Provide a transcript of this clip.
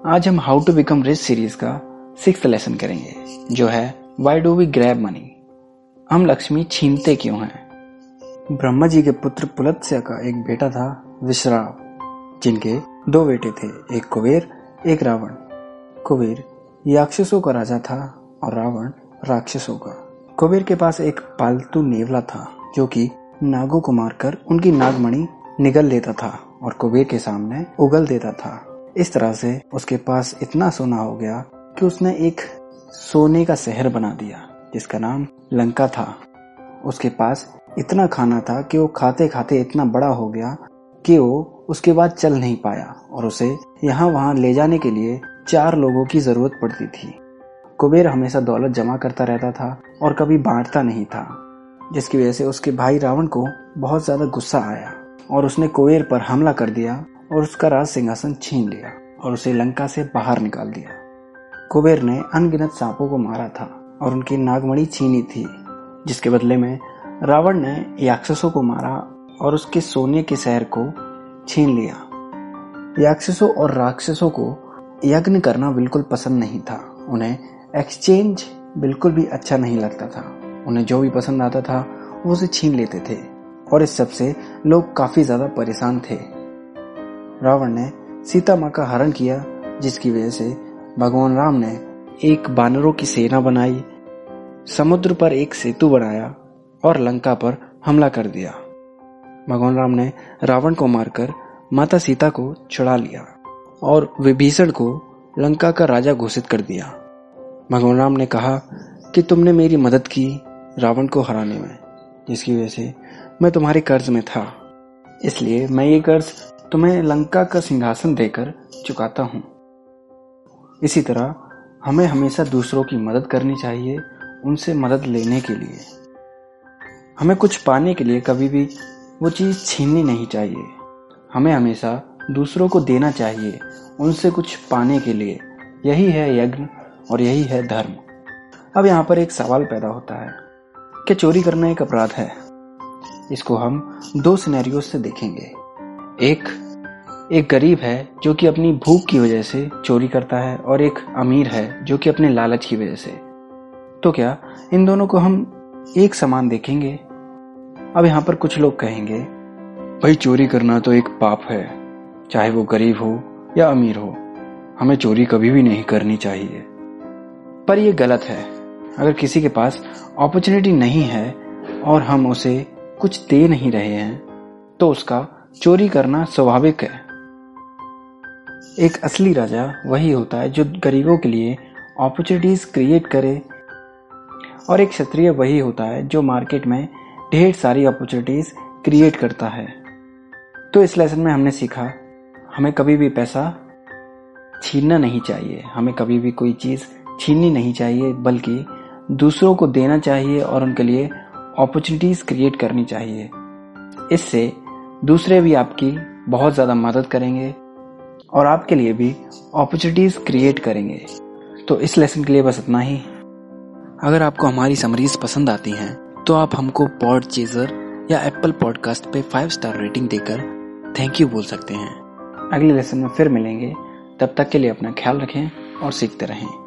आज हम how to become rich series का सिक्स लेसन करेंगे, जो है why do we grab money हम लक्ष्मी छीनते क्यों हैं? ब्रह्मा जी के पुत्र पुलत्स्य का एक बेटा था, विश्राव, जिनके दो बेटे थे, एक कुबेर, एक रावण। कुबेर राक्षसों का राजा था और रावण राक्षसों का। कुबेर के पास एक पालतू नेवला था, जो कि नागों को मारकर उनकी नागमणि निगल लेता था और कुबेर के सामने उगल देता था। इस तरह से उसके पास इतना सोना हो गया कि उसने एक सोने का शहर बना दिया, जिसका नाम लंका था। उसके पास इतना खाना था कि वो खाते खाते इतना बड़ा हो गया कि वो उसके बाद चल नहीं पाया और उसे यहाँ वहाँ ले जाने के लिए चार लोगों की ज़रूरत पड़ती थी। कुबेर हमेशा दौलत जमा करता रहता था और कभी बांटता नहीं था, जिसकी वजह से उसके भाई रावण को बहुत ज़्यादा गुस्सा आया और उसने कुबेर पर हमला कर दिया और उसका राज सिंहासन छीन लिया और उसे लंका से बाहर निकाल दिया। कुबेर ने अनगिनत सांपों को मारा था और उनकी नागमणि छीनी थी, जिसके बदले में रावण ने राक्षसों को मारा और उसके सोने के शहर को छीन लिया। याक्षसों और राक्षसों को यज्ञ करना बिल्कुल पसंद नहीं था। उन्हें एक्सचेंज बिल्कुल भी अच्छा नहीं लगता था। उन्हें जो भी पसंद आता था, वो उसे छीन लेते थे और इस सबसे लोग काफ़ी ज़्यादा परेशान थे। रावण ने सीता माँ का हरण किया, जिसकी वजह से भगवान राम ने एक बानरों की सेना बनाई, समुद्र पर एक सेतु बनाया और लंका पर हमला कर दिया। भगवान राम ने रावण को मारकर माता सीता को छुड़ा लिया और विभीषण को लंका का राजा घोषित कर दिया। भगवान राम ने कहा कि तुमने मेरी मदद की रावण को हराने में, जिसकी वजह से मैं तुम्हारे कर्ज में था। इसलिए मैं ये कर्ज तुम्हें लंका का सिंहासन देकर चुकाता हूँ। इसी तरह हमें हमेशा दूसरों की मदद करनी चाहिए उनसे मदद लेने के लिए। हमें कुछ पाने के लिए कभी भी वो चीज़ छीननी नहीं चाहिए। हमें हमेशा दूसरों को देना चाहिए उनसे कुछ पाने के लिए। यही है यज्ञ और यही है धर्म। अब यहाँ पर एक सवाल पैदा होता है कि चोरी करना एक अपराध है। इसको हम दो सिनेरियो से देखेंगे। एक एक गरीब है जो कि अपनी भूख की वजह से चोरी करता है और एक अमीर है जो कि अपने लालच की वजह से। तो क्या इन दोनों को हम एक समान देखेंगे? अब यहाँ पर कुछ लोग कहेंगे, भाई चोरी करना तो एक पाप है, चाहे वो गरीब हो या अमीर हो, हमें चोरी कभी भी नहीं करनी चाहिए। पर यह गलत है। अगर किसी के पास अपॉर्चुनिटी नहीं है और हम उसे कुछ दे नहीं रहे हैं तो उसका चोरी करना स्वाभाविक है। एक असली राजा वही होता है जो गरीबों के लिए अपॉर्चुनिटीज़ क्रिएट करे। और एक क्षत्रिय वही होता है जो मार्केट में ढेर सारी अपॉर्चुनिटीज़ क्रिएट करता है। तो इस लेसन में हमने सीखा, हमें कभी भी पैसा छीनना नहीं चाहिए, हमें कभी भी कोई चीज़ छीननी नहीं चाहिए, बल्कि दूसरों को देना चाहिए और उनके लिए अपॉर्चुनिटीज़ क्रिएट करनी चाहिए। इससे दूसरे भी आपकी बहुत ज़्यादा मदद करेंगे और आपके लिए भी अपॉर्चुनिटीज़ क्रिएट करेंगे। तो इस लेसन के लिए बस इतना ही। अगर आपको हमारी समरीज पसंद आती हैं तो आप हमको पॉड चेजर या एप्पल पॉडकास्ट पे फाइव स्टार रेटिंग देकर थैंक यू बोल सकते हैं। अगले लेसन में फिर मिलेंगे। तब तक के लिए अपना ख्याल रखें और सीखते रहें।